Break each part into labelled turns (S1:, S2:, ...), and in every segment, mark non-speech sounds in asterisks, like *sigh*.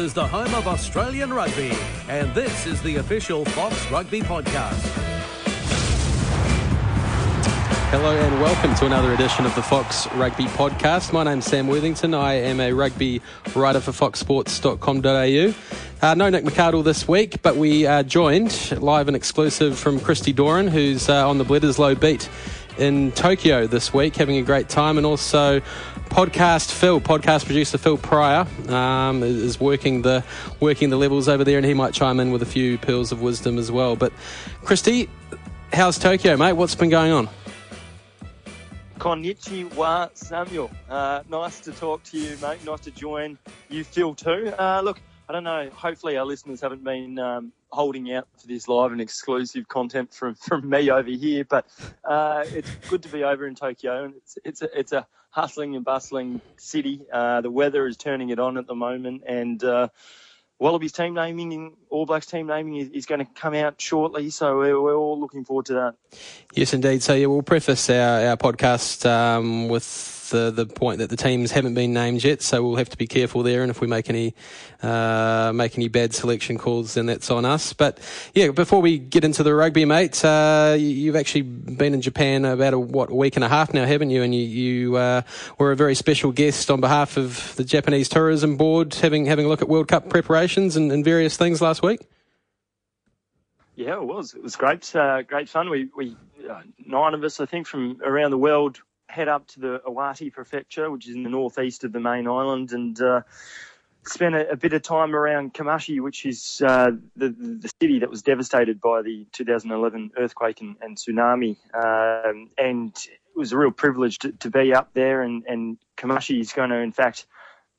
S1: is the home of Australian rugby, and this is the official Fox Rugby Podcast.
S2: Hello and welcome to another edition of the Fox Rugby Podcast. My name's Sam Worthington. I am a rugby writer for foxsports.com.au. Uh, no Nick McArdle this week, but we are joined live and exclusive from Christy Doran, who's uh, on the Bledisloe beat in Tokyo this week, having a great time, and also podcast Phil, podcast producer Phil Prior, um, is working the working the levels over there, and he might chime in with a few pearls of wisdom as well. But Christy, how's Tokyo, mate? What's been going on?
S3: Konnichiwa, Samuel. Uh, nice to talk to you, mate. Nice to join you, Phil, too. Uh, look, I don't know. Hopefully, our listeners haven't been um, holding out for this live and exclusive content from, from me over here, but uh, it's good to be over in Tokyo, and it's it's a, it's a hustling and bustling city. Uh, the weather is turning it on at the moment, and uh, Wallabies team naming, All Blacks team naming is, is, going to come out shortly, so we're, we're, all looking forward to that.
S2: Yes, indeed. So yeah, we'll preface our, our podcast um, with the the point that the teams haven't been named yet, so we'll have to be careful there. And if we make any uh, make any bad selection calls, then that's on us. But yeah, before we get into the rugby, mate, uh, you've actually been in Japan about a what a week and a half now, haven't you? And you, you uh, were a very special guest on behalf of the Japanese Tourism Board, having having a look at World Cup preparations and, and various things last week.
S3: Yeah, it was. It was great. Uh, great fun. We we uh, nine of us, I think, from around the world head up to the Iwate Prefecture, which is in the northeast of the main island, and uh, spent a, a, bit of time around Kamaishi, which is uh, the, the city that was devastated by the 2011 earthquake and, and tsunami. Um, and it was a real privilege to, to be up there, and, and Kamaishi is going to, in fact,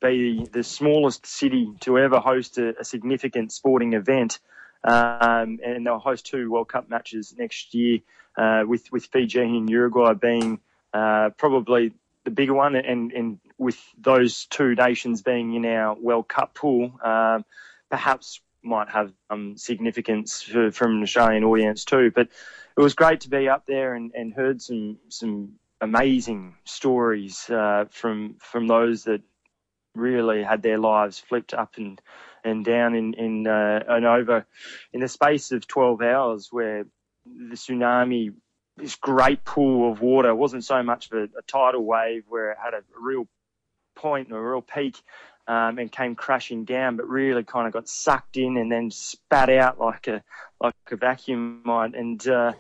S3: be the smallest city to ever host a, a significant sporting event. Um, and they'll host two World Cup matches next year, uh, with with Fiji and Uruguay being uh, probably the bigger one, and, and with those two nations being in our World Cup pool, um, perhaps might have um, significance for, from an Australian audience too. But it was great to be up there and, and heard some some amazing stories uh, from from those that really had their lives flipped up and and down in in uh, and over in the space of 12 hours where the tsunami this great pool of water. It wasn't so much of a, a tidal wave where it had a real point and a real peak um, and came crashing down, but really kind of got sucked in and then spat out like a like a vacuum might. And uh,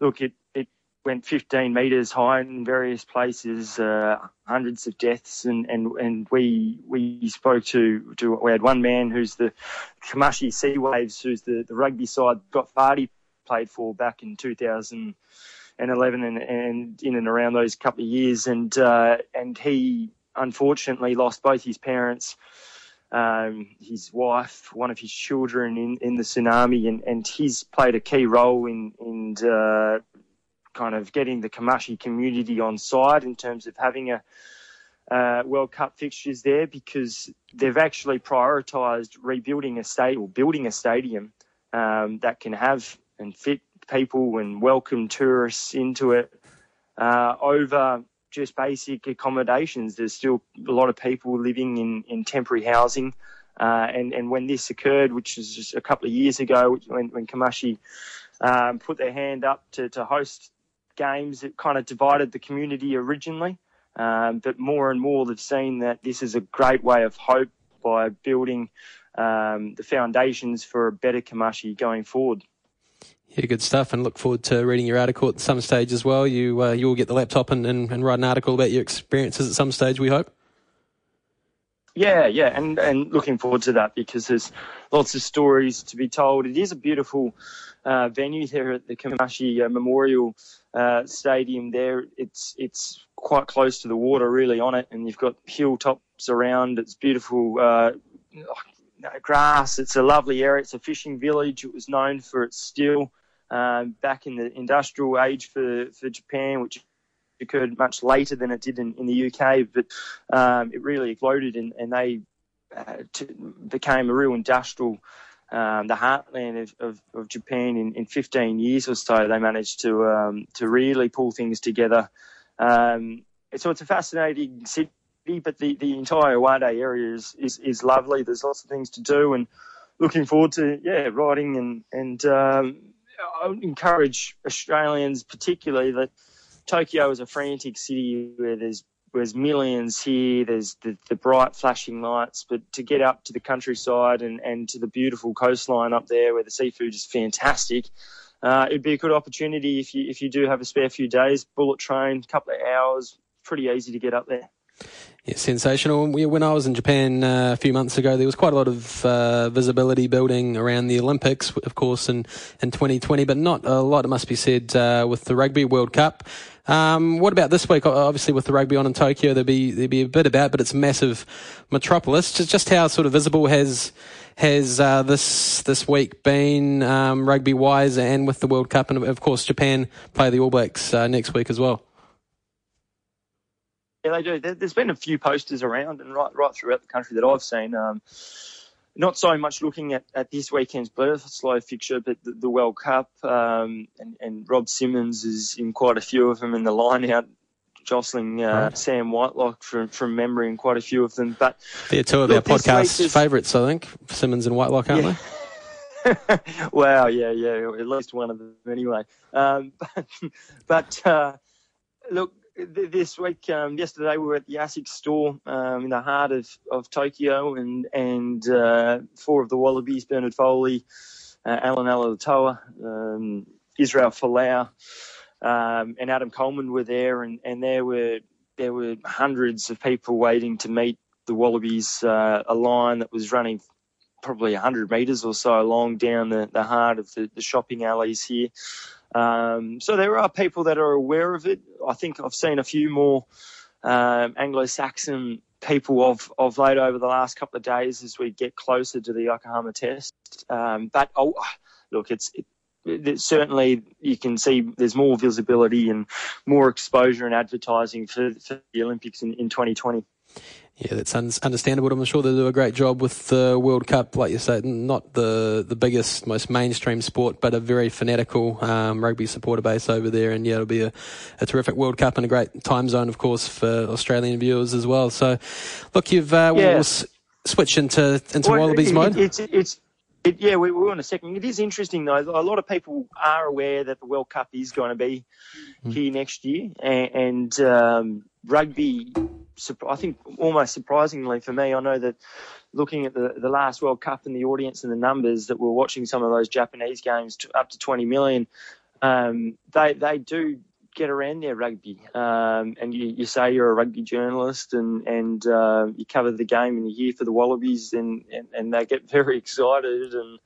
S3: look, it it went 15 meters high in various places, uh, hundreds of deaths, and, and, and we we spoke to to we had one man who's the Kamaishi Sea Waves, who's the, the rugby side Scott Fardy played for back in 2011 and, 11 and and in and around those couple of years. And, uh, and he unfortunately lost both his parents, um, his wife, one of his children in, in the tsunami. And, and he's played a key role in, in uh, kind of getting the Kamaishi community on side in terms of having a, uh, World Cup fixtures there because they've actually prioritised rebuilding a stadium or building a stadium um, that can have and fit people and welcome tourists into it uh, over just basic accommodations. There's still a lot of people living in, in temporary housing. Uh, and, and when this occurred, which was just a couple of years ago, when, when Kamaishi um, put their hand up to, to host games, it kind of divided the community originally. Um, but more and more, they've seen that this is a great way of hope by building um, the foundations for a better Kamaishi going forward.
S2: Yeah, good stuff, and look forward to reading your article at some stage as well. You uh, you will get the laptop and, and, and write an article about your experiences at some stage. We hope.
S3: Yeah, yeah, and and looking forward to that because there's lots of stories to be told. It is a beautiful uh, venue there at the Kamaishi uh, Memorial uh, Stadium. There, it's it's quite close to the water, really, on it, and you've got hilltops around. It's beautiful uh, grass. It's a lovely area. It's a fishing village. It was known for its steel um, back in the industrial age for, for Japan, which occurred much later than it did in, in the UK, but um, it really exploded and, and they uh, became a real industrial, um, the heartland of, of, of Japan in, in, 15 years or so. They managed to um, to really pull things together. Um, so it's a fascinating city but the, the entire Iwate area is, is, is lovely. There's lots of things to do and looking forward to, yeah, riding and, and, um, I would encourage Australians particularly that Tokyo is a frantic city where there's there's millions here. There's the, the, bright flashing lights, but to get up to the countryside and, and to the beautiful coastline up there where the seafood is fantastic, uh, it'd be a good opportunity if you if you do have a spare few days. Bullet train, couple of hours, pretty easy to get up there.
S2: Yeah, sensational. When I was in Japan uh, a few months ago, there was quite a lot of uh, visibility building around the Olympics, of course, in, in 2020, but not a lot, it must be said, uh, with the Rugby World Cup. Um, what about this week? Obviously, with the rugby on in Tokyo, there'll be there'll be a bit about, but it's a massive metropolis. Just just how sort of visible has has uh, this this week been um, rugby wise, and with the World Cup, and of course Japan play the All Blacks uh, next week as well.
S3: Yeah, they do. There's been a few posters around and right right throughout the country that I've seen. Um, not so much looking at, at this weekend's slow fixture, but the, the World Cup. Um, and, and, Rob Simmons is in quite a few of them in the line out, jostling uh, right. Sam Whitelock from, from memory in quite a few of them. But
S2: they're two of look, our podcast favourites, I think, Simmons and Whitelock, aren't yeah.
S3: they? *laughs* wow, yeah, yeah, at least one of them anyway. Um, *laughs* but, but uh, look, this week, um, yesterday, we were at the ASICS store um, in the heart of, of Tokyo, and and uh, four of the Wallabies, Bernard Foley, uh, Allan Alaalatoa, um, Israel Folau, um, and Adam Coleman were there, and, and there were there were hundreds of people waiting to meet the Wallabies. Uh, a line that was running probably 100 metres or so long down the, the heart of the, the shopping alleys here. Um, so there are people that are aware of it. I think I've seen a few more um, Anglo-Saxon people of, of late over the last couple of days as we get closer to the Yokohama test. Um, but oh, look, it's it, it, certainly you can see there's more visibility and more exposure and advertising for, for the Olympics in, in 2020.
S2: Yeah, that's understandable. I'm sure they do a great job with the World Cup, like you said, not the, the biggest, most mainstream sport, but a very fanatical um, rugby supporter base over there. And yeah, it'll be a, a, terrific World Cup and a great time zone, of course, for Australian viewers as well. So, look, you've uh, yeah. we'll switch into into well, Wallabies
S3: it,
S2: mode.
S3: It's it's it, yeah, we, we're on a second. It is interesting though. A lot of people are aware that the World Cup is going to be mm. here next year, and, and um, rugby I think almost surprisingly for me, I know that looking at the, the last World Cup and the audience and the numbers that were watching some of those Japanese games to, up to 20 million, um, they they do get around their rugby. Um, and you, you, say you're a rugby journalist and and uh, you cover the game and you're here for the Wallabies and, and, and they get *laughs* very excited and.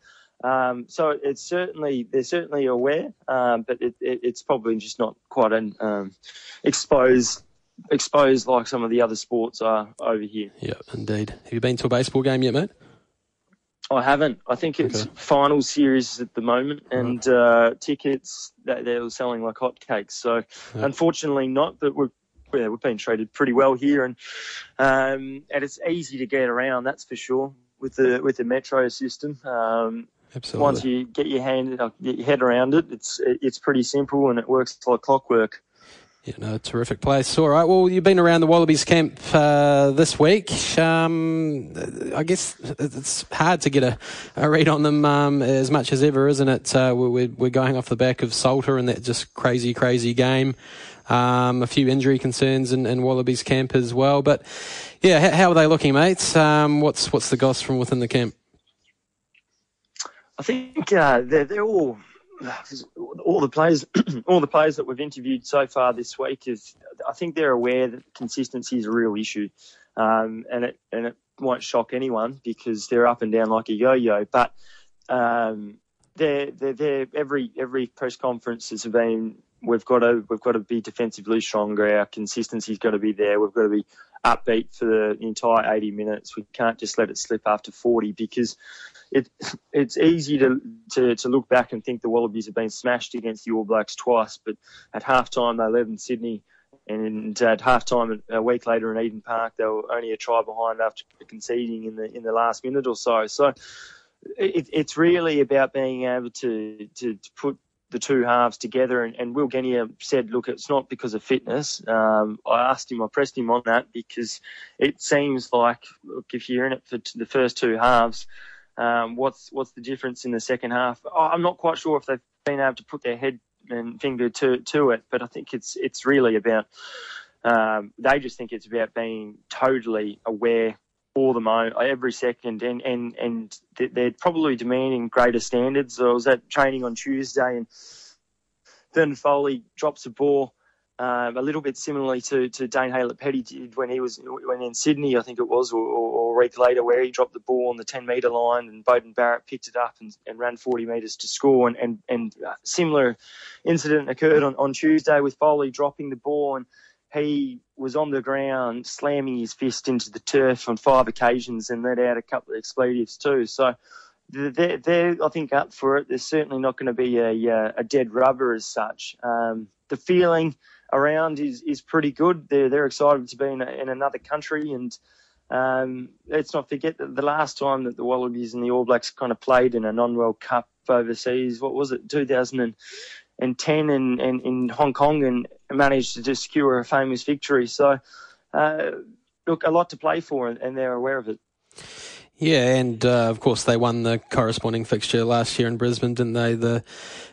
S3: Um, so it's certainly they're certainly aware, um, but it, it, it's probably just not quite an um, exposed exposed like some of the other sports are over here.
S2: Yeah, indeed. Have you been to a baseball game yet, mate?
S3: I haven't. I think it's okay. final series at the moment, and uh, tickets they're selling like hotcakes. So, yeah. unfortunately, not. But we've yeah, we've been treated pretty well here, and um, and it's easy to get around. That's for sure with the with the metro system. Um,
S2: Absolutely.
S3: Once you get your hand, get your head around it, it's it's pretty simple and it works like clockwork.
S2: Yeah, no, terrific place. All right. Well, you've been around the Wallabies camp uh, this week. Um, I guess it's hard to get a, a read on them um, as much as ever, isn't it? Uh, we're, we're going off the back of Salta and that just crazy, crazy game. Um, a few injury concerns in, in, Wallabies camp as well. But yeah, how, are they looking, mates? Um, what's what's the goss from within the camp?
S3: I think uh, they're, they're all all the players, *clears throat* all the players that we've interviewed so far this week is, I think they're aware that consistency is a real issue, um, and it and it won't shock anyone because they're up and down like a yo-yo. But um, they're, they're, they're every every press conference has been we've got to we've got to be defensively stronger. Our consistency's got to be there. We've got to be upbeat for the entire 80 minutes. We can't just let it slip after 40 because it, it's easy to, to, to look back and think the Wallabies have been smashed against the All Blacks twice, but at halftime they led in Sydney, and at halftime a week later in Eden Park they were only a try behind after conceding in the in the last minute or so. So it, it's really about being able to, to, to put the two halves together. And, and Will Genia said, look, it's not because of fitness. Um, I asked him, I pressed him on that because it seems like, look, if you're in it for the first two halves, um, what's what's the difference in the second half? I'm not quite sure if they've been able to put their head and finger to to it, but I think it's it's really about um, they just think it's about being totally aware for the moment, every second, and and and they're probably demanding greater standards. I was at training on Tuesday, and Bernard Foley drops a ball. Um, a little bit similarly to, to Dane Haylett-Petty did when he was when in Sydney, I think it was, or, or, a week later, where he dropped the ball on the 10 metre line and Beauden Barrett picked it up and, and ran 40 metres to score. And, and, and similar incident occurred on, on Tuesday with Foley dropping the ball and he was on the ground slamming his fist into the turf on five occasions and let out a couple of expletives too. So they're, they're I think, up for it. There's certainly not going to be a, uh, a dead rubber as such. Um, the feeling around is, is pretty good. They're, they're excited to be in, a, in another country. And um, let's not forget that the last time that the Wallabies and the All Blacks kind of played in a non World Cup overseas, what was it, 2010 in, in, in Hong Kong, and managed to secure a famous victory. So, uh, look, a lot to play for, and they're aware of it.
S2: Yeah, and uh, of course they won the corresponding fixture last year in Brisbane, didn't they? The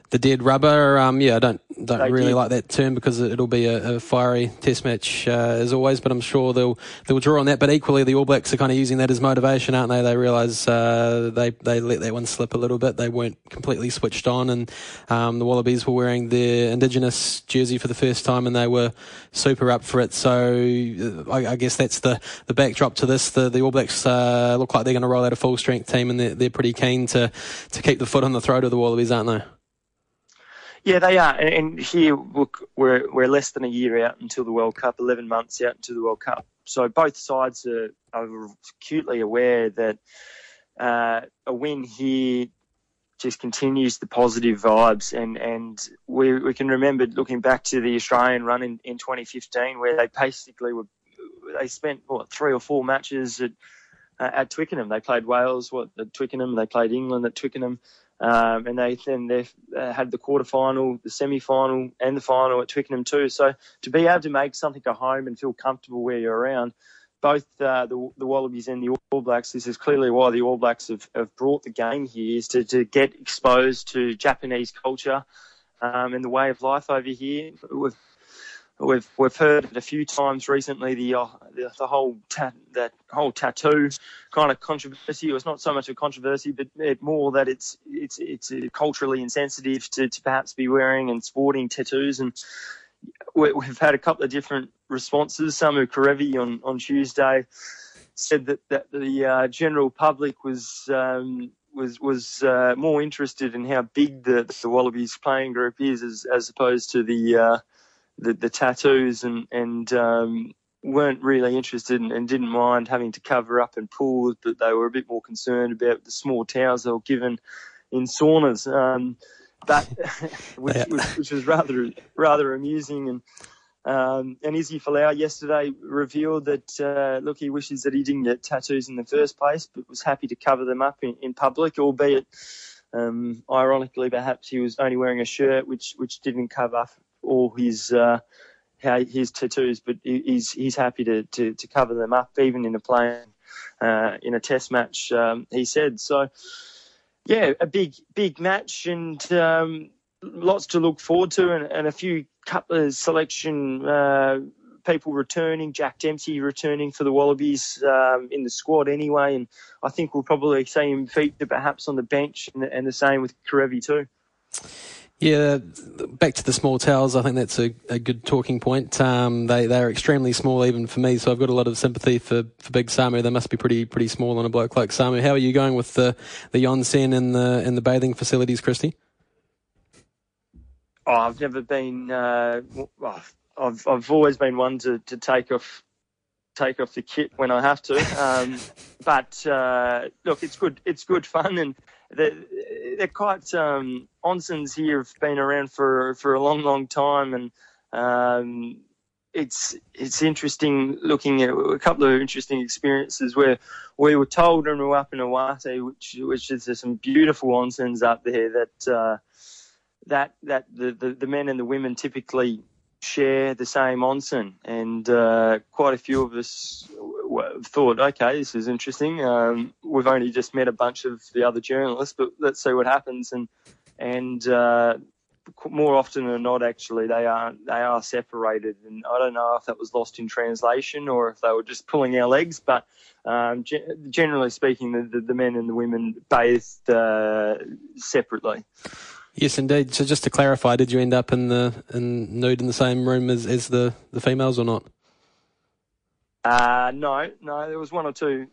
S2: the dead rubber. Um, yeah, I don't don't they really did. like that term because it'll be a, a fiery test match uh, as always. But I'm sure they'll they'll draw on that. But equally, the All Blacks are kind of using that as motivation, aren't they? They realise uh, they they let that one slip a little bit. They weren't completely switched on, and um, the Wallabies were wearing their Indigenous jersey for the first time, and they were super up for it. So uh, I, I guess that's the the backdrop to this. The the All Blacks uh, look like they're going to roll out a full strength team, and they're, they're pretty keen to to keep the foot on the throat of the Wallabies, aren't they?
S3: Yeah, they are. And here we're we're less than a year out until the World Cup, 11 months out until the World Cup. So both sides are, are acutely aware that uh, a win here just continues the positive vibes. And, and we, we can remember looking back to the Australian run in, in 2015 where they basically were, they spent, what, three or four matches at, uh, at Twickenham. They played Wales, what, at Twickenham. They played England at Twickenham. Um, and they then they uh, had the quarterfinal, the semi-final, and the final at Twickenham too. So to be able to make something at home and feel comfortable where you're around, both uh, the, the Wallabies and the All Blacks, this is clearly why the All Blacks have, have brought the game here, is to, to get exposed to Japanese culture um, and the way of life over here. We've We've we've heard it a few times recently. The uh, the, the, whole ta- that whole tattoo kind of controversy. It was not so much a controversy, but it more that it's it's it's culturally insensitive to, to perhaps be wearing and sporting tattoos. And we, have had a couple of different responses. Samu Kerevi on on Tuesday said that that the uh, general public was. Um, was was uh, more interested in how big the, the Wallabies playing group is as, as opposed to the uh, the, the tattoos and and um, weren't really interested and, and, didn't mind having to cover up and pull, but they were a bit more concerned about the small towels they were given in saunas. Um, that *laughs* which, which, which, was rather rather amusing and. Um, and Izzy Folau yesterday revealed that, uh, look, he wishes that he didn't get tattoos in the first place, but was happy to cover them up in, in public, albeit, um, ironically, perhaps he was only wearing a shirt which, which didn't cover all his uh, his tattoos, but he's he's happy to, to, to cover them up, even in a plane uh, in a test match. Um, he said so. Yeah, a big big match and um, lots to look forward to, and, and a few couple of selection uh, people returning. Jack Dempsey returning for the Wallabies um, in the squad anyway, and I think we'll probably see him feature perhaps on the bench, and, and the same with Kerevi too.
S2: Yeah, back to the small towels. I think that's a, a good talking point. Um, they they are extremely small even for me, so I've got a lot of sympathy for, for Big Samu. They must be pretty pretty small on a bloke like Samu. How are you going with the the onsen and the and the bathing facilities, Christy?
S3: Oh, I've never been. Uh, I've I've always been one to, to take off take off the kit when I have to. Um, *laughs* but uh, look, it's good. It's good fun and they're, quite um, onsens here have been around for for a long, long time, and um, it's it's interesting looking at a couple of interesting experiences where we were told when we were up in Iwate, which which is there's some beautiful onsens up there that. Uh, that that the, the, the men and the women typically share the same onsen, and uh, quite a few of us thought, okay, this is interesting. Um, we've only just met a bunch of the other journalists, but let's see what happens. And and uh, more often than not, actually, they are they are separated. And I don't know if that was lost in translation or if they were just pulling our legs. But um, ge- generally speaking, the, the, the, men and the women bathed uh, separately.
S2: Yes, indeed. So just to clarify, did you end up in the in nude in the same room as, as the, the females or not?
S3: Uh, no, no. There was one or two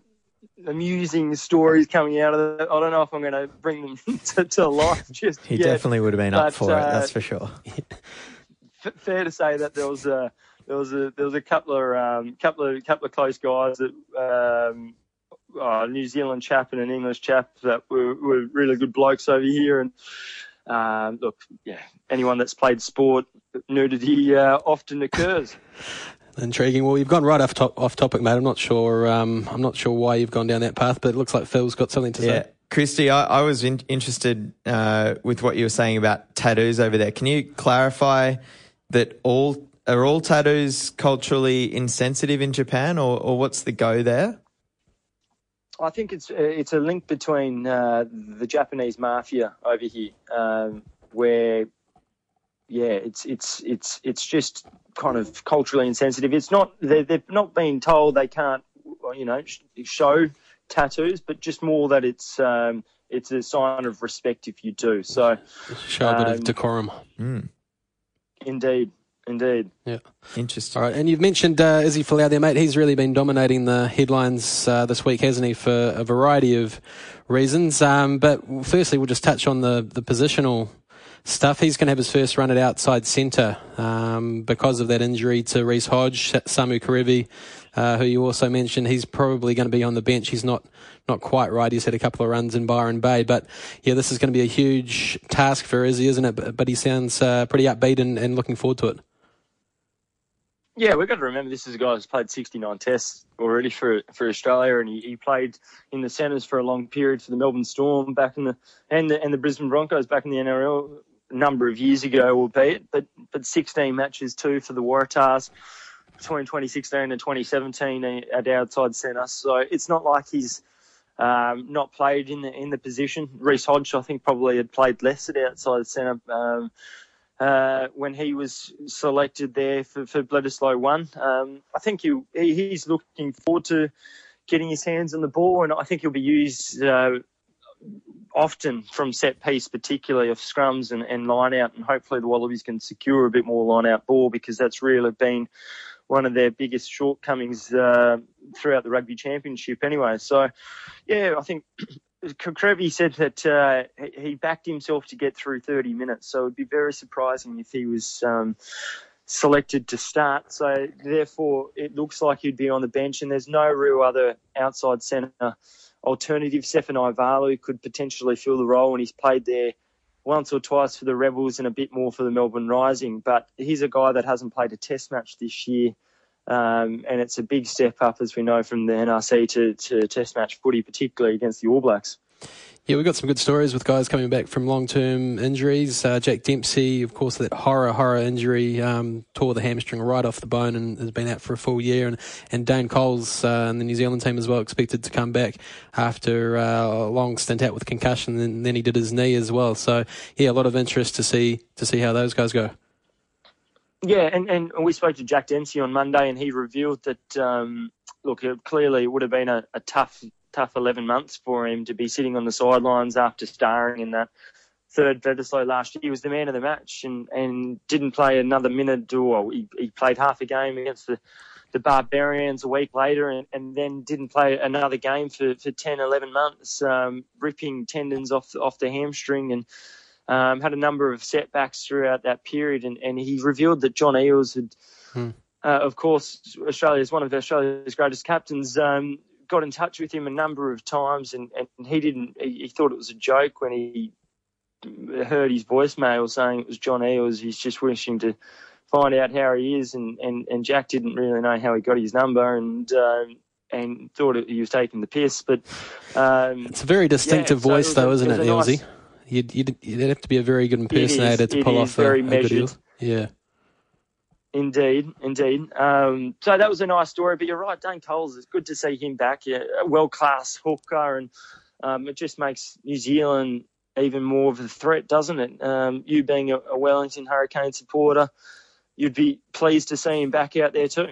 S3: amusing stories coming out of it. I don't know if I'm going to bring them *laughs* to, to life just
S4: He
S3: yet,
S4: definitely would have been
S3: but,
S4: up for
S3: uh,
S4: it, that's for sure. *laughs*
S3: f- fair to say that there was a there was a there was a couple of um, couple of couple of close guys that um, oh, a New Zealand chap and an English chap that were, were really good blokes over here and. Um, look, yeah, anyone that's played sport, nudity uh, often occurs. *laughs*
S2: Intriguing. Well, you've gone right off top, off topic, mate. I'm not sure. Um, I'm not sure why you've gone down that path, but it looks like Phil's got something to
S4: Yeah.
S2: say.
S4: Christy, I, I was in, interested uh, with what you were saying about tattoos over there. Can you clarify that all are all tattoos culturally insensitive in Japan, or, or what's the go there?
S3: I think it's it's a link between uh, the Japanese mafia over here, um, where yeah, it's it's it's it's just kind of culturally insensitive. It's not they're, they've not been told they can't you know show tattoos, but just more that it's um, it's a sign of respect if you do. So
S2: Show a bit of
S3: Um,
S2: decorum.
S3: indeed, indeed.
S2: Yeah.
S4: Interesting.
S2: All right, and you've mentioned uh, Izzy Folau there, mate. He's really been dominating the headlines uh, this week, hasn't he, for a variety of reasons. Um, but firstly, we'll just touch on the, the positional stuff. He's going to have his first run at outside centre um, because of that injury to Reece Hodge, Samu Kerevi, uh, who you also mentioned. He's probably going to be on the bench. He's not not quite right. He's had a couple of runs in Byron Bay, but yeah, this is going to be a huge task for Izzy, isn't it? But, he sounds uh, pretty upbeat and, and looking forward to it.
S3: Yeah, we've got to remember this is a guy who's played 69 tests already for for Australia, and he, he played in the centres for a long period for the Melbourne Storm back in the and the and the Brisbane Broncos back in the NRL number of years ago, albeit, but but 16 matches too for the Waratahs between 2016 and 2017 at outside centre. So it's not like he's um, not played in the in the position. Reece Hodge, I think, probably had played less at outside centre. Um, uh, when he was selected there for, for Bledisloe one. Um, I think he, he's looking forward to getting his hands on the ball, and I think he'll be used uh, often from set piece, particularly of scrums and, and line out, and hopefully the Wallabies can secure a bit more line out ball because that's really been one of their biggest shortcomings uh, throughout the rugby championship anyway. So, yeah, I think *clears throat* Kerevi said that uh, he backed himself to get through 30 minutes, so it'd be very surprising if he was um, selected to start. So therefore, it looks like he'd be on the bench, and there's no real other outside centre alternative. Sefa Naivalu could potentially fill the role, and he's played there once or twice for the Rebels and a bit more for the Melbourne Rising. But he's a guy that hasn't played a Test match this year. Um, and it's a big step up, as we know from the NRC, to, to Test match footy, particularly against the All Blacks.
S2: Yeah, we've got some good stories with guys coming back from long-term injuries. Uh, Jack Dempsey, of course, that horror, horror injury, um, tore the hamstring right off the bone and has been out for a full year. And, and Dane Coles uh, and the New Zealand team as well expected to come back after uh, a long stint out with concussion. And then he did his knee as well. So, yeah, a lot of interest to see to see how those guys go.
S3: Yeah, and, and we spoke to Jack Dempsey on Monday, and he revealed that um, look, clearly it would have been a, a tough, tough 11 months for him to be sitting on the sidelines after starring in that third Bledisloe last year. He was the man of the match and, and didn't play another minute or he, he played half a game against the, the Barbarians a week later and, and then didn't play another game for, for 10, 11 months, um, ripping tendons off, off the hamstring and um, had a number of setbacks throughout that period. And, and he revealed that John Eales had,
S2: Hmm.
S3: uh, of course, Australia is one of Australia's greatest captains. Um, got in touch with him a number of times, and, and he didn't. He, he thought it was a joke when he heard his voicemail saying it was John Eales. He's just wishing to find out how he is, and, and, and Jack didn't really know how he got his number, and um, and thought it, he was taking the piss. But um,
S2: It's a very distinctive
S3: Yeah,
S2: voice,
S3: was
S2: though,
S3: a-
S2: isn't
S3: it
S2: it,
S3: was nice-
S2: You'd, you'd, you'd have to be a very good impersonator
S3: is,
S2: to pull off a, a good eel. Yeah.
S3: Indeed, indeed. Um, so that was a nice story, but you're right, Dane Coles. It's good to see him back. Yeah, a world class hooker, and um, it just makes New Zealand even more of a threat, doesn't it? Um, you being a, a Wellington Hurricane supporter, you'd be pleased to see him back out there too.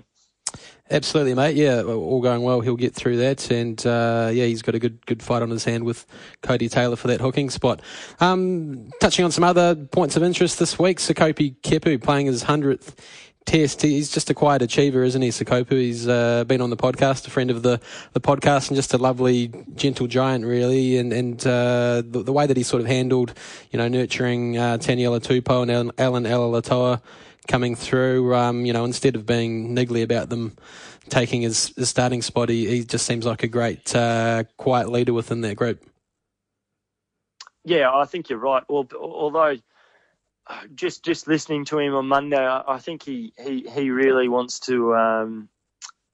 S2: Absolutely, mate. Yeah, all going well. He'll get through that, and uh, yeah, he's got a good good fight on his hand with Codie Taylor for that hooking spot. Um, touching on some other points of interest this week, Sekope Kepu playing his hundredth test. He's just a quiet achiever, isn't he, Sekope? He's uh, been on the podcast, a friend of the, the podcast, and just a lovely, gentle giant, really. And and uh, the, the way that he sort of handled, you know, nurturing uh, Taniela Tupou and Allan, Alaalatoa coming through, um, you know, instead of being niggly about them taking his, his starting spot, he, he just seems like a great, uh, quiet leader within that group.
S3: Yeah, I think you're right. Well, although just just listening to him on Monday, I, think he, he, he really wants to um,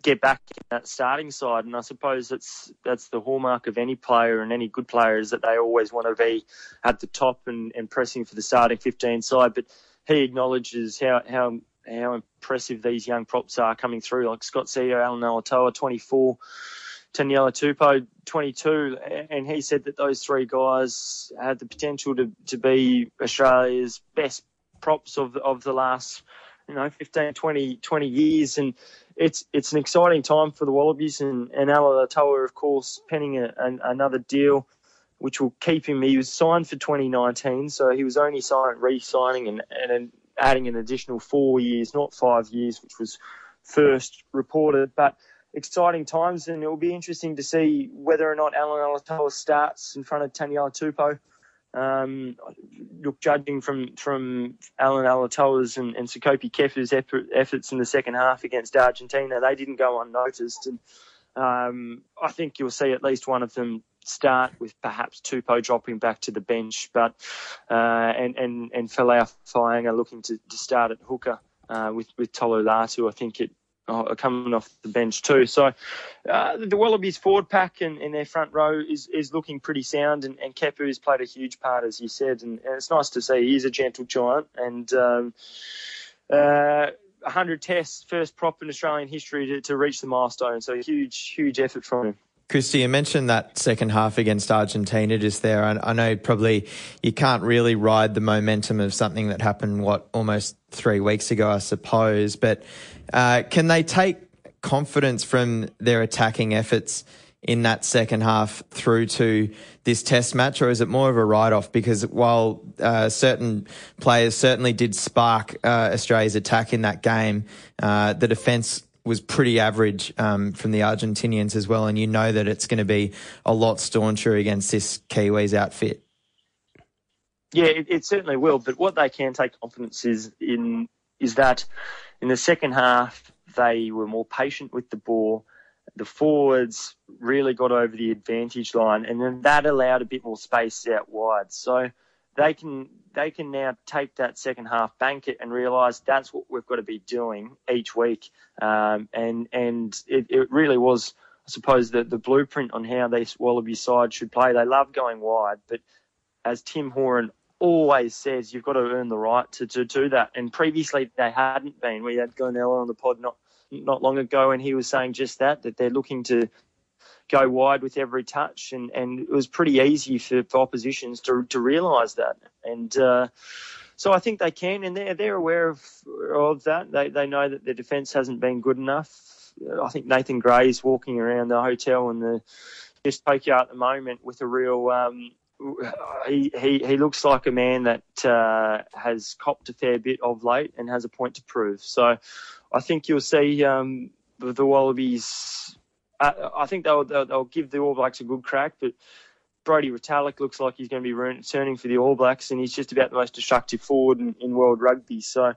S3: get back in that starting side, and I suppose that's that's the hallmark of any player and any good player is that they always want to be at the top and, and pressing for the starting 15 side. But he acknowledges how how how impressive these young props are coming through, like Scott Sio, Allan Alaalatoa, 24. Taniela Tupou, 22, and he said that those three guys had the potential to, to be Australia's best props of of the last, you know, 15, 20, 20 years, and it's it's an exciting time for the Wallabies and and Alaalatoa, of course, penning a, an, another deal, which will keep him. He was signed for 2019, so he was only signed re-signing and and adding an additional four years, not five years, which was first reported, but exciting times, and it will be interesting to see whether or not Allan Alaalatoa starts in front of Taniela Tupou. Um, look, judging from from Allan Alaalatoa's and, and Sekope Kepu's efforts in the second half against Argentina, they didn't go unnoticed, and um, I think you'll see at least one of them start with perhaps Tupou dropping back to the bench, but uh, and and and Fainga'a looking to, to start at hooker uh, with with Tolu Latu. I think it coming off the bench too. So uh, the Wallabies forward pack and, and, their front row is, is looking pretty sound, and, and Kepu has played a huge part, as you said, and, and it's nice to see he's a gentle giant and. Um, uh, 100 tests, first prop in Australian history to, to reach the milestone. So huge, huge effort from him.
S4: Christy, you mentioned that second half against Argentina just there. I, I know probably you can't really ride the momentum of something that happened, what, almost three weeks ago, I suppose. But uh, can they take confidence from their attacking efforts in that second half through to this test match, or is it more of a write off? Because while uh, certain players certainly did spark uh, Australia's attack in that game, uh, the defence was pretty average um, from the Argentinians as well, and you know that it's going to be a lot stauncher against this Kiwis outfit.
S3: Yeah, it, it, certainly will. But what they can take confidence is in is that in the second half they were more patient with the ball. The forwards really got over the advantage line, and then that allowed a bit more space out wide. So they can they can now take that second half, bank it, and realise that's what we've got to be doing each week. Um, and and it, it really was, I suppose, the, the blueprint on how this Wallaby side should play. They love going wide, but as Tim Horan always says you've got to earn the right to, to do that. And previously they hadn't been. We had Glen Ella on the pod not not long ago, and he was saying just that that they're looking to go wide with every touch, and, and it was pretty easy for, for oppositions to to realise that. And uh, so I think they can, and they're they're aware of of that. They they know that their defence hasn't been good enough. I think Nathan Grey is walking around the hotel and the just Tokyo at the moment with a real um, he, he he looks like a man that uh, has copped a fair bit of late and has a point to prove. So I think you'll see um, the, the, Wallabies. I think they'll, they'll, they'll give the All Blacks a good crack, but Brodie Retallick looks like he's going to be returning for the All Blacks, and he's just about the most destructive forward in, in world rugby. So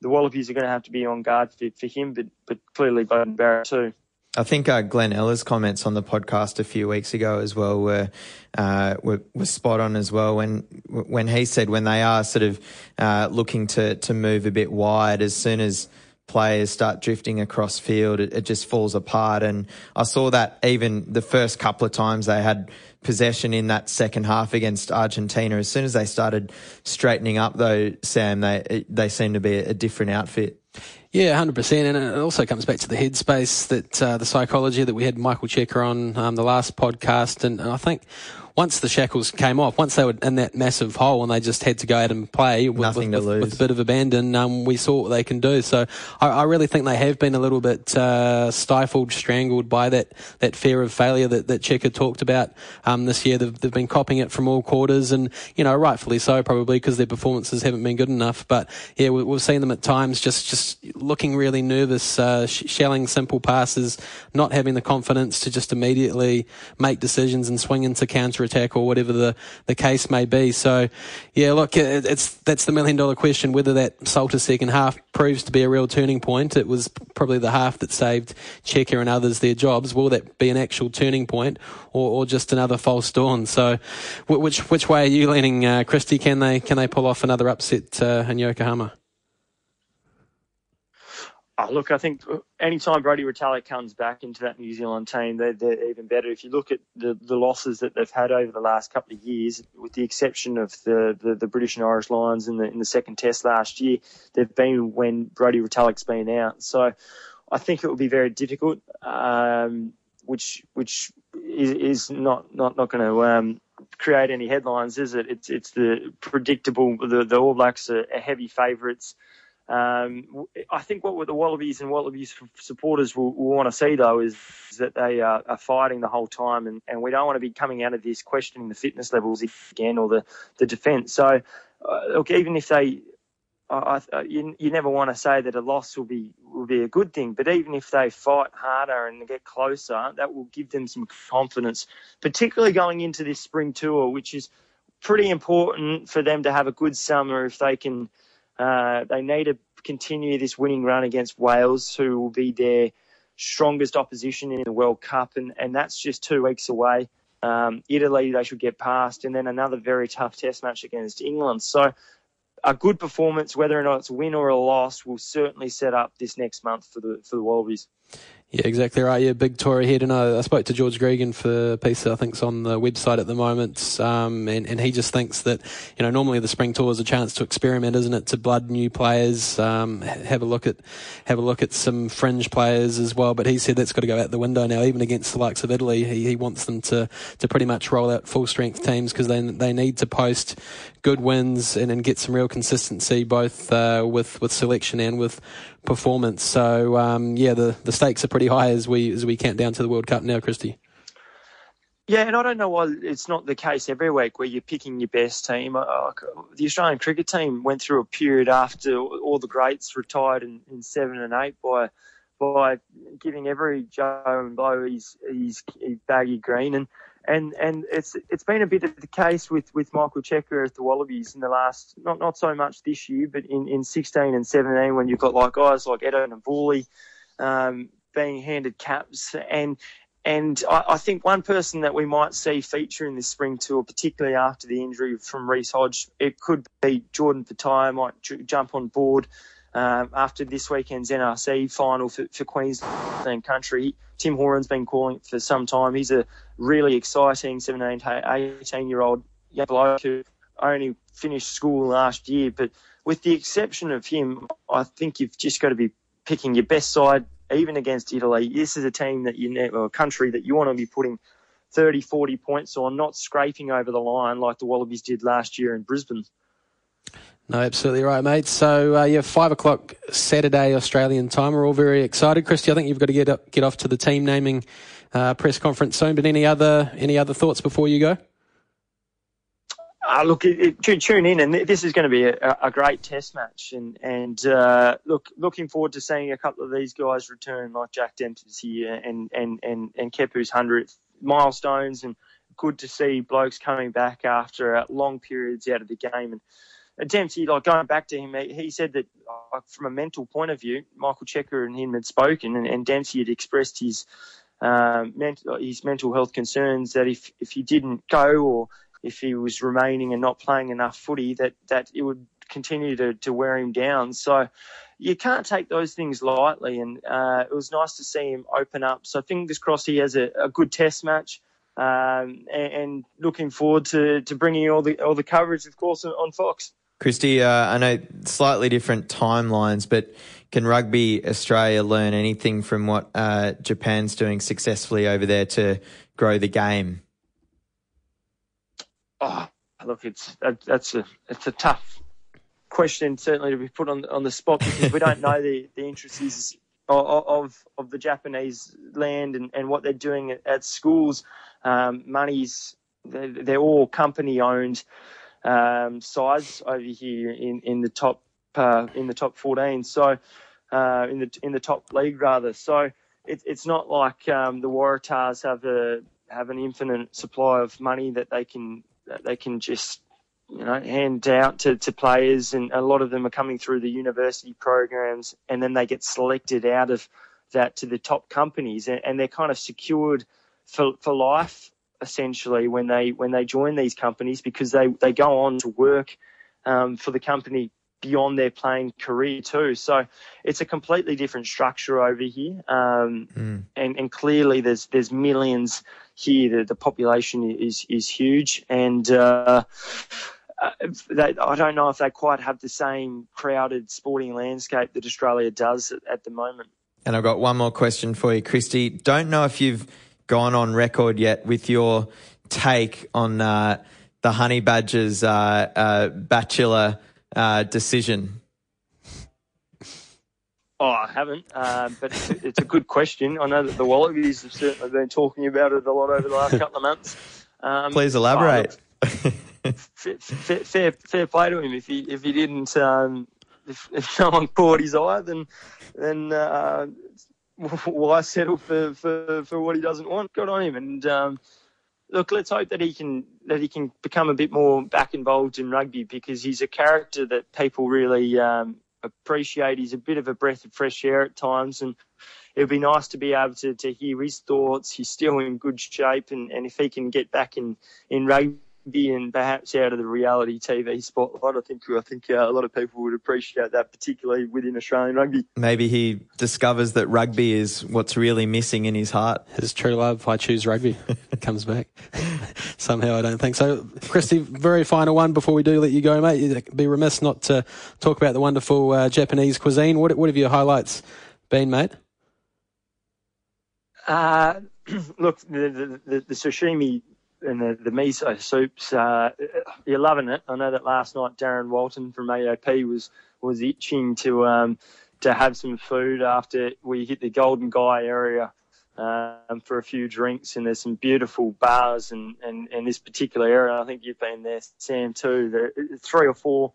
S3: the Wallabies are going to have to be on guard for, for him, but but clearly Beauden Barrett too.
S4: I think uh, Glen Ella's comments on the podcast a few weeks ago as well were, uh, were, were spot on as well when when he said when they are sort of uh, looking to to move a bit wide as soon as players start drifting across field, it, it just falls apart. And I saw that even the first couple of times they had possession in that second half against Argentina. As soon as they started straightening up, though, Sam, they they seemed to be a different outfit.
S2: Yeah, hundred percent, and it also comes back to the headspace that uh, the psychology that we had Michael Cheika on um, the last podcast, and, and I think once the shackles came off, once they were in that massive hole and they just had to go out and play with,
S4: Nothing
S2: with,
S4: to
S2: with,
S4: lose.
S2: with a bit of abandon, um, we saw what they can do. So I, I really think they have been a little bit uh, stifled, strangled by that, that fear of failure that, that Cheika talked about um, this year. They've, they've been copping it from all quarters and, you know, rightfully so probably because their performances haven't been good enough. But yeah, we, we've seen them at times just, just looking really nervous, uh, sh- shelling simple passes, not having the confidence to just immediately make decisions and swing into counter attack or whatever the, the case may be. So, yeah, look, it, it's that's the million dollar question whether that Salta second half proves to be a real turning point. It was probably the half that saved Cheika and others their jobs. Will that be an actual turning point or, or just another false dawn? So, which which way are you leaning, uh, Christy? Can they can they pull off another upset uh, in Yokohama?
S3: Oh, look, I think anytime Brodie Retallick comes back into that New Zealand team, they're, they're even better. If you look at the, the losses that they've had over the last couple of years, with the exception of the, the, the British and Irish Lions in the in the second Test last year, they've been when Brodie Retallick's been out. So I think it will be very difficult, um, which which is, is not not not going to um, create any headlines, is it? It's it's the predictable. The the All Blacks are heavy favourites. Um, I think what the Wallabies and Wallabies supporters will, will want to see, though, is that they are, are fighting the whole time, and, and, we don't want to be coming out of this questioning the fitness levels again or the, the defence. So, uh, look, even if they, I, you, you never want to say that a loss will be will be a good thing, but even if they fight harder and get closer, that will give them some confidence, particularly going into this spring tour, which is pretty important for them to have a good summer if they can uh, they need to continue this winning run against Wales, who will be their strongest opposition in the World Cup, and, and that's just two weeks away. Um, Italy, they should get past, and then another very tough test match against England. So, a good performance, whether or not it's a win or a loss, will certainly set up this next month for the for the Wallabies.
S2: Yeah, exactly right. Yeah, big tour ahead. And I, I spoke to George Gregan for a piece that I think's on the website at the moment. Um, and, and he just thinks that, you know, normally the spring tour is a chance to experiment, isn't it? To blood new players, um, have a look at, have a look at some fringe players as well. But he said that's got to go out the window now, even against the likes of Italy. He, he wants them to, to pretty much roll out full strength teams because they, they need to post good wins and, and get some real consistency both, uh, with, with selection and with performance. So, um, yeah, the, the stakes are pretty high as we as we count down to the World Cup now, Christy.
S3: Yeah, and I don't know why it's not the case every week where you're picking your best team. The Australian cricket team went through a period after all the greats retired in, in seven and eight by by giving every Joe and Blow his, his, his baggy green, and and and it's it's been a bit of the case with, with Michael Cheika at the Wallabies in the last not not so much this year, but in, in 16 and 17 when you've got like guys like Eto Nabuli um, being handed caps. And and I, I, think one person that we might see feature in this spring tour, particularly after the injury from Reece Hodge, it could be Jordan Petaia might j- jump on board um, after this weekend's NRC final for, for Queensland country. Tim Horan's been calling for some time. He's a really exciting 17, 18 year old young bloke who only finished school last year. But with the exception of him, I think you've just got to be picking your best side even against Italy, this is a team that you need, or a country that you want to be putting 30, 40 points on, not scraping over the line like the Wallabies did last year in Brisbane.
S2: No, absolutely right, mate. So uh, yeah, five o'clock Saturday Australian time. We're all very excited, Christy. I think you've got to get up, get off to the team naming uh, press conference soon. But any other any other thoughts before you go?
S3: Uh, look, it, it, tune in, and this is going to be a, a great test match. And and uh, look, looking forward to seeing a couple of these guys return, like Jack Dempsey and and and and Kepu's hundredth milestones, and good to see blokes coming back after long periods out of the game. And Dempsey, like going back to him, he said that uh, from a mental point of view, Michael Cheika and him had spoken, and, and Dempsey had expressed his um, mental his mental health concerns that if if he didn't go or if he was remaining and not playing enough footy, that that it would continue to, to wear him down. So, you can't take those things lightly. And uh, it was nice to see him open up. So fingers crossed he has a, a good test match. Um, and, and, looking forward to, to bringing all the all the coverage, of course, on Fox.
S4: Christy, uh, I know slightly different timelines, but can Rugby Australia learn anything from what uh, Japan's doing successfully over there to grow the game?
S3: Oh, look, it's that's a it's a tough question certainly to be put on on the spot because we don't know the the intricacies of, of of the Japanese land and, and what they're doing at, at schools. Um, money's they're, they're, all company owned um, over here in in the top uh, in the top 14. So uh, in the in the top league rather. So it, it's not like um, the Waratahs have a have an infinite supply of money that they can that they can just you know hand out to, to players, and a lot of them are coming through the university programs, and then they get selected out of that to the top companies, and, and they're kind of secured for for life essentially when they when they join these companies because they they go on to work um, for the company beyond their playing career too. So it's a completely different structure over here, um, mm. and and clearly there's there's millions here. The, the population is is huge, and uh, uh, they, I don't know if they quite have the same crowded sporting landscape that Australia does at, at the moment.
S4: And I've got one more question for you, Christy. Don't know if you've gone on record yet with your take on uh, the Honey Badgers uh, uh bachelor uh, decision?
S3: Oh, I haven't, uh, but it's a, it's a, good question. I know that the Wallabies have certainly been talking about it a lot over the last couple of months.
S4: Um, Please elaborate. *laughs*
S3: Fair, fair, fair, play to him. If he if he didn't, um, if, if someone *laughs* caught his eye, then then uh, *laughs* why settle for, for, for what he doesn't want? Good on him. And um, look, let's hope that he can that he can become a bit more back involved in rugby because he's a character that people really um, appreciate. He's a bit of a breath of fresh air at times, and it would be nice to be able to, to hear his thoughts. He's still in good shape, and, and if he can get back in in rugby being perhaps out of the reality TV spotlight. I think I think uh, a lot of people would appreciate that, particularly within Australian rugby.
S4: Maybe he discovers that rugby is what's really missing in his heart.
S2: His true love, I choose rugby, *laughs* comes back. *laughs* Somehow, I don't think so. Christy, very final one before we do let you go, mate. You'd be remiss not to talk about the wonderful uh, Japanese cuisine. What, what have your highlights been, mate?
S3: Uh, *clears throat* look, the, the, the, sashimi and the, the miso soups. Uh, you're loving it. I know that last night Darren Walton from AAP was was itching to um, to have some food after we hit the Golden Gai area um, for a few drinks. And there's some beautiful bars and and, and this particular area. I think you've been there, Sam, too. There three or four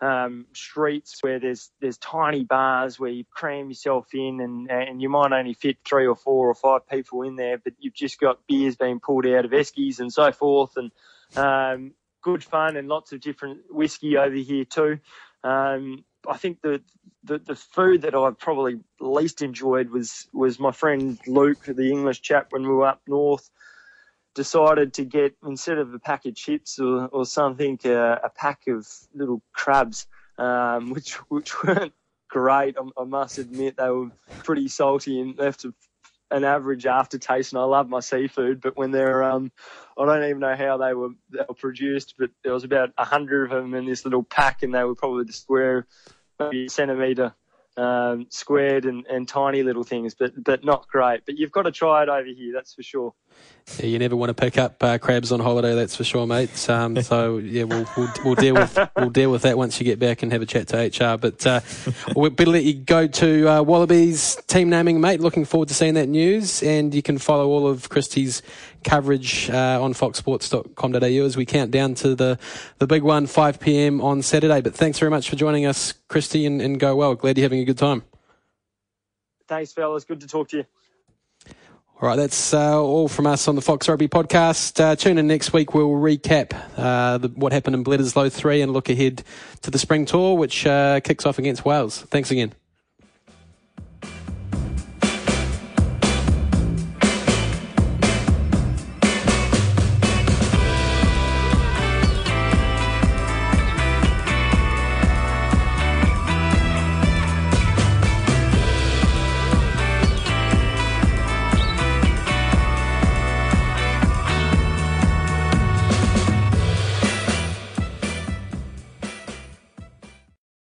S3: um, streets where there's there's tiny bars where you cram yourself in and and you might only fit three or four or five people in there, but you've just got beers being pulled out of eskies and so forth, and um, good fun and lots of different whiskey over here too. Um, I think the, the the food that I probably least enjoyed was was my friend Luke, the English chap, when we were up north decided to get instead of a pack of chips or, or something, uh, a pack of little crabs, um, *laughs* which which weren't great. I, I, must admit they were pretty salty and left a, an average aftertaste. And I love my seafood, but when they're um, I don't even know how they were they were produced, but there was about a hundred of them in this little pack, and they were probably the square maybe a centimetre um, squared and, and tiny little things, but but not great. But you've got to try it over here, that's for sure.
S2: Yeah, you never want to pick up uh, crabs on holiday, that's for sure, mate. Um, so yeah, we'll, we'll, we'll deal with we'll deal with that once you get back and have a chat to HR. But uh, we better let you go to uh, Wallabies team naming, mate. Looking forward to seeing that news, and you can follow all of Christy's coverage uh, on foxsports.com.au as we count down to the, the big one, 5 p.m. on Saturday. But thanks very much for joining us, Christy, and, and go well. Glad you're having a good time.
S3: Thanks, fellas. Good to talk to you.
S2: All right, that's uh, all from us on the Fox Rugby podcast. Uh, tune in next week. We'll recap uh, the, what happened in Bledisloe 3 and look ahead to the spring tour, which uh, kicks off against Wales. Thanks again.